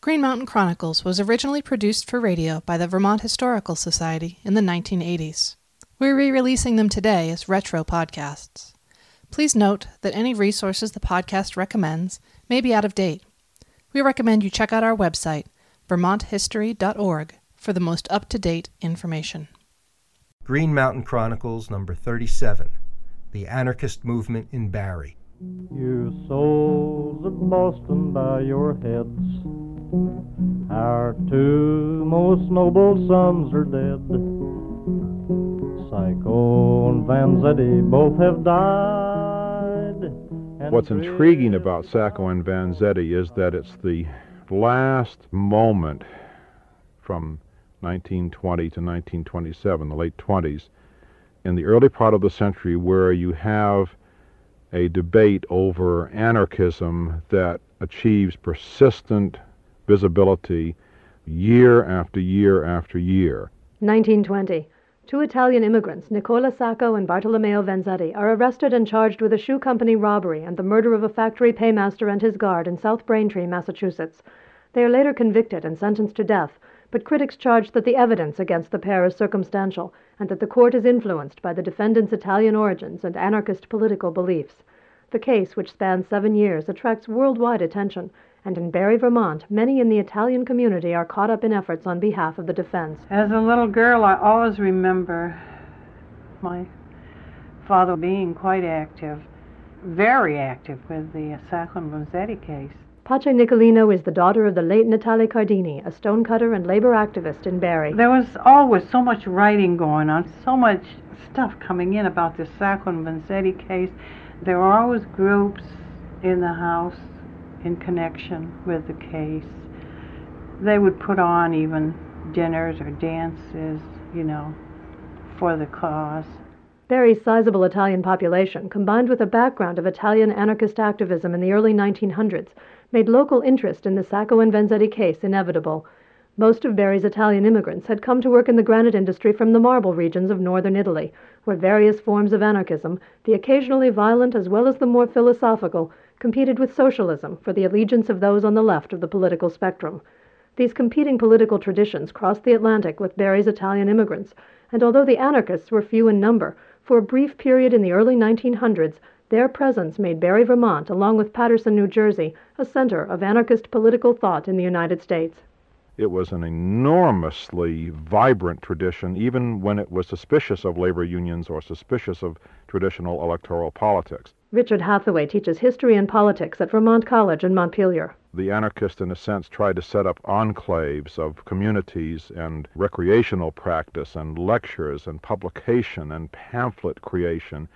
Green Mountain Chronicles was originally produced for radio by the Vermont Historical Society in the 1980s. We're re releasing them today as retro podcasts. Please note that any resources the podcast recommends may be out of date. We recommend you check out our website, vermonthistory.org, for the most up to date information. Green Mountain Chronicles, number 37 The Anarchist Movement in Barre. You souls of Boston, bow your heads. Our two most noble sons are dead. Sacco and Vanzetti both have died. What's intriguing about Sacco and Vanzetti is that it's the last moment from 1920 to 1927, the late 20s, in the early part of the century where you have a debate over anarchism that achieves persistent visibility year after year after year. 1920. Two Italian immigrants, Nicola Sacco and Bartolomeo Vanzetti, are arrested and charged with a shoe company robbery and the murder of a factory paymaster and his guard in South Braintree, Massachusetts. They are later convicted and sentenced to death, but critics charge that the evidence against the pair is circumstantial and that the court is influenced by the defendants' Italian origins and anarchist political beliefs. The case, which spans seven years, attracts worldwide attention, and in Barre, Vermont, many in the Italian community are caught up in efforts on behalf of the defense. As a little girl, I always remember my father being quite active, very active with the Sacco and Vanzetti case. Pace Nicolino is the daughter of the late Natale Cardini, a stonecutter and labor activist in Barre. There was always so much writing going on, so much stuff coming in about the Sacco and Vanzetti case. There were always groups in the house in connection with the case. They would put on even dinners or dances, you know, for the cause. Barre's sizable Italian population, combined with a background of Italian anarchist activism in the early 1900s, made local interest in the Sacco and Vanzetti case inevitable. Most of Barre's Italian immigrants had come to work in the granite industry from the marble regions of northern Italy, where various forms of anarchism, the occasionally violent as well as the more philosophical, competed with socialism for the allegiance of those on the left of the political spectrum. These competing political traditions crossed the Atlantic with Barre's Italian immigrants, and although the anarchists were few in number, for a brief period in the early 1900s, their presence made Barre, Vermont, along with Paterson, New Jersey, a center of anarchist political thought in the United States. It was an enormously vibrant tradition, even when it was suspicious of labor unions or suspicious of traditional electoral politics. Richard Hathaway teaches history and politics at Vermont College in Montpelier. The anarchists, in a sense, tried to set up enclaves of communities and recreational practice and lectures and publication and pamphlet creation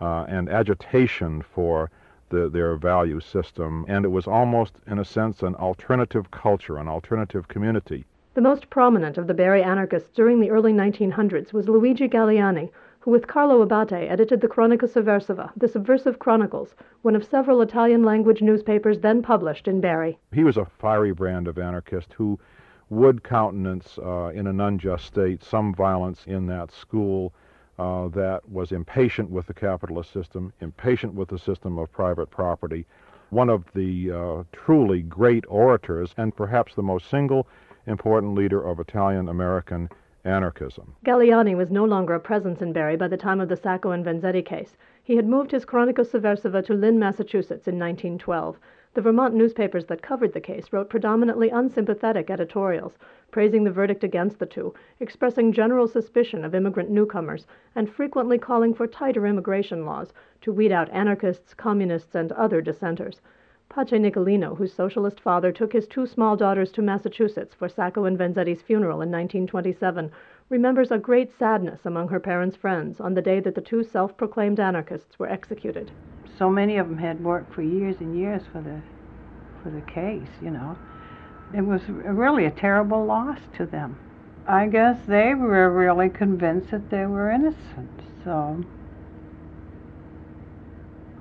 uh, and agitation for the, their value system. And it was almost, in a sense, an alternative culture, an alternative community. The most prominent of the Barre anarchists during the early 1900s was Luigi Galleani, who with Carlo Abate edited the Cronaca Sovversiva, the Subversive Chronicles, one of several Italian language newspapers then published in Barre. He was a fiery brand of anarchist who would countenance, uh, in an unjust state, some violence in that school uh, that was impatient with the capitalist system, impatient with the system of private property. One of the uh, truly great orators, and perhaps the most single important leader of Italian American anarchism. Galleani was no longer a presence in Barre by the time of the Sacco and Vanzetti case. He had moved his Cronaca Sovversiva to Lynn, Massachusetts in 1912. The Vermont newspapers that covered the case wrote predominantly unsympathetic editorials, praising the verdict against the two, expressing general suspicion of immigrant newcomers, and frequently calling for tighter immigration laws to weed out anarchists, communists, and other dissenters. Pace Nicolino, whose socialist father took his two small daughters to Massachusetts for Sacco and Vanzetti's funeral in 1927, remembers a great sadness among her parents' friends on the day that the two self proclaimed anarchists were executed. So many of them had worked for years and years for the for the case, you know. It was really a terrible loss to them. I guess they were really convinced that they were innocent. So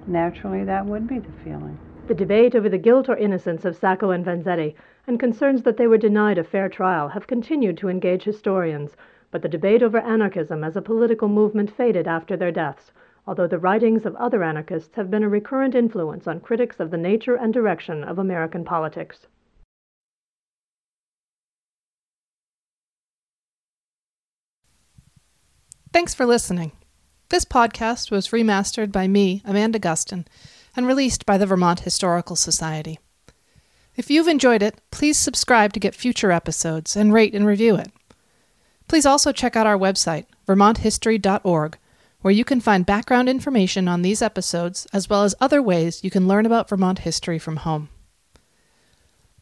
naturally that would be the feeling. The debate over the guilt or innocence of Sacco and Vanzetti and concerns that they were denied a fair trial have continued to engage historians, but the debate over anarchism as a political movement faded after their deaths, although the writings of other anarchists have been a recurrent influence on critics of the nature and direction of American politics. Thanks for listening. This podcast was remastered by me, Amanda Gustin, and released by the Vermont Historical Society. If you've enjoyed it, please subscribe to get future episodes and rate and review it. Please also check out our website, vermonthistory.org, where you can find background information on these episodes as well as other ways you can learn about Vermont history from home.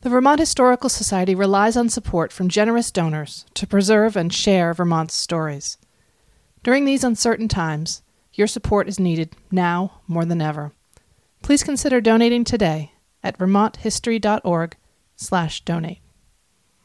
The Vermont Historical Society relies on support from generous donors to preserve and share Vermont's stories. During these uncertain times, your support is needed now more than ever. Please consider donating today at vermonthistory.org/donate.